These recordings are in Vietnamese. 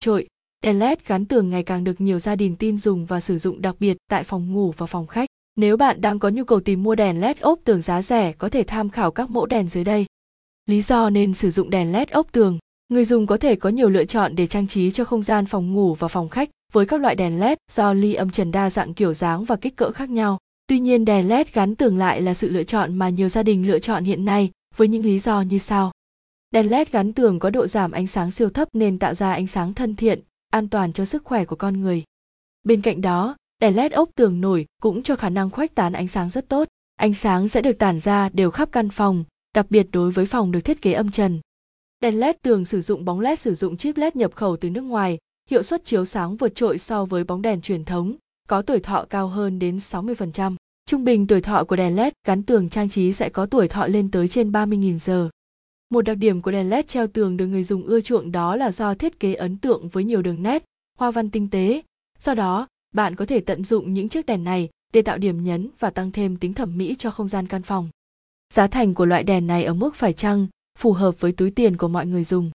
trội. Đèn LED gắn tường ngày càng được nhiều gia đình tin dùng và sử dụng đặc biệt tại phòng ngủ và phòng khách. Nếu bạn đang có nhu cầu tìm mua đèn LED ốp tường giá rẻ, có thể tham khảo các mẫu đèn dưới đây. Lý do nên sử dụng đèn LED ốp tường Người dùng có thể có nhiều lựa chọn để trang trí cho không gian phòng ngủ và phòng khách với các loại đèn LED do ly âm trần đa dạng kiểu dáng và kích cỡ khác nhau. Tuy nhiên, đèn LED gắn tường lại là sự lựa chọn mà nhiều gia đình lựa chọn hiện nay, với những lý do như sau. Đèn LED gắn tường có độ giảm ánh sáng siêu thấp nên tạo ra ánh sáng thân thiện, an toàn cho sức khỏe của con người. Bên cạnh đó, đèn LED ốp tường nổi cũng cho khả năng khuếch tán ánh sáng rất tốt. Ánh sáng sẽ được tản ra đều khắp căn phòng, đặc biệt đối với phòng được thiết kế âm trần. Đèn LED tường sử dụng bóng LED sử dụng chip LED nhập khẩu từ nước ngoài, hiệu suất chiếu sáng vượt trội so với bóng đèn truyền thống, có tuổi thọ cao hơn đến 60%. Trung bình tuổi thọ của đèn LED gắn tường trang trí sẽ có tuổi thọ lên tới trên 30.000 giờ. Một đặc điểm của đèn LED treo tường được người dùng ưa chuộng đó là do thiết kế ấn tượng với nhiều đường nét, hoa văn tinh tế. Do đó, bạn có thể tận dụng những chiếc đèn này để tạo điểm nhấn và tăng thêm tính thẩm mỹ cho không gian căn phòng. Giá thành của loại đèn này ở mức phải chăng, phù hợp với túi tiền của mọi người dùng.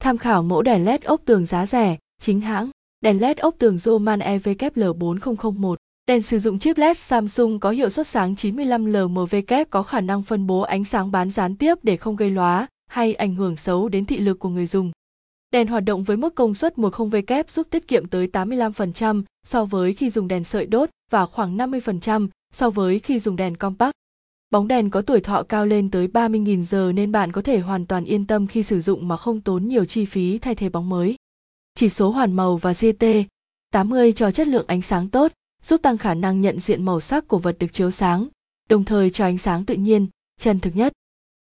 Tham khảo mẫu đèn LED ốp tường giá rẻ, chính hãng, đèn LED ốp tường Roman EVKL4001. Đèn sử dụng chip LED Samsung có hiệu suất sáng 95 LMW có khả năng phân bố ánh sáng bán gián tiếp để không gây lóa hay ảnh hưởng xấu đến thị lực của người dùng. Đèn hoạt động với mức công suất 10W giúp tiết kiệm tới 85% so với khi dùng đèn sợi đốt và khoảng 50% so với khi dùng đèn compact. Bóng đèn có tuổi thọ cao lên tới 30.000 giờ nên bạn có thể hoàn toàn yên tâm khi sử dụng mà không tốn nhiều chi phí thay thế bóng mới. Chỉ số hoàn màu và GT 80 cho chất lượng ánh sáng tốt, giúp tăng khả năng nhận diện màu sắc của vật được chiếu sáng, đồng thời cho ánh sáng tự nhiên, chân thực nhất.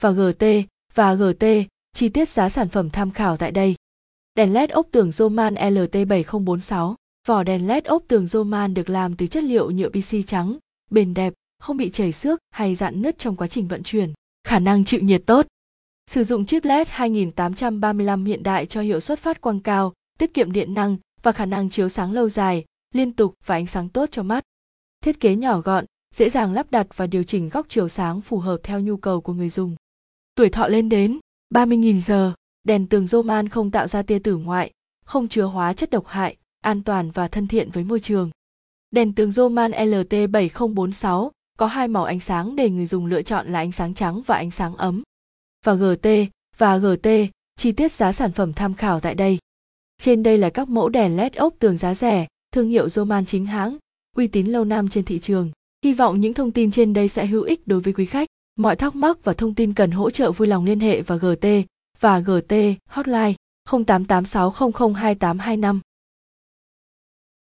Và GT và GT, chi tiết giá sản phẩm tham khảo tại đây. Đèn LED ốp tường Roman LT7046 Vỏ đèn LED ốp tường Roman được làm từ chất liệu nhựa PC trắng, bền đẹp, không bị chảy xước hay dạn nứt trong quá trình vận chuyển. Khả năng chịu nhiệt tốt. Sử dụng chip LED 2835 hiện đại cho hiệu suất phát quang cao, tiết kiệm điện năng và khả năng chiếu sáng lâu dài, liên tục và ánh sáng tốt cho mắt. Thiết kế nhỏ gọn, dễ dàng lắp đặt và điều chỉnh góc chiếu sáng phù hợp theo nhu cầu của người dùng. Tuổi thọ lên đến 30.000 giờ, đèn tường Roman không tạo ra tia tử ngoại, không chứa hóa chất độc hại, an toàn và thân thiện với môi trường. Đèn tường Roman LT7046 có hai màu ánh sáng để người dùng lựa chọn là ánh sáng trắng và ánh sáng ấm. Và GT và GT, chi tiết giá sản phẩm tham khảo tại đây. Trên đây là các mẫu đèn LED ốp tường giá rẻ, thương hiệu Roman chính hãng, uy tín lâu năm trên thị trường. Hy vọng những thông tin trên đây sẽ hữu ích đối với quý khách. Mọi thắc mắc và thông tin cần hỗ trợ vui lòng liên hệ vào GT và GT Hotline 0886002825.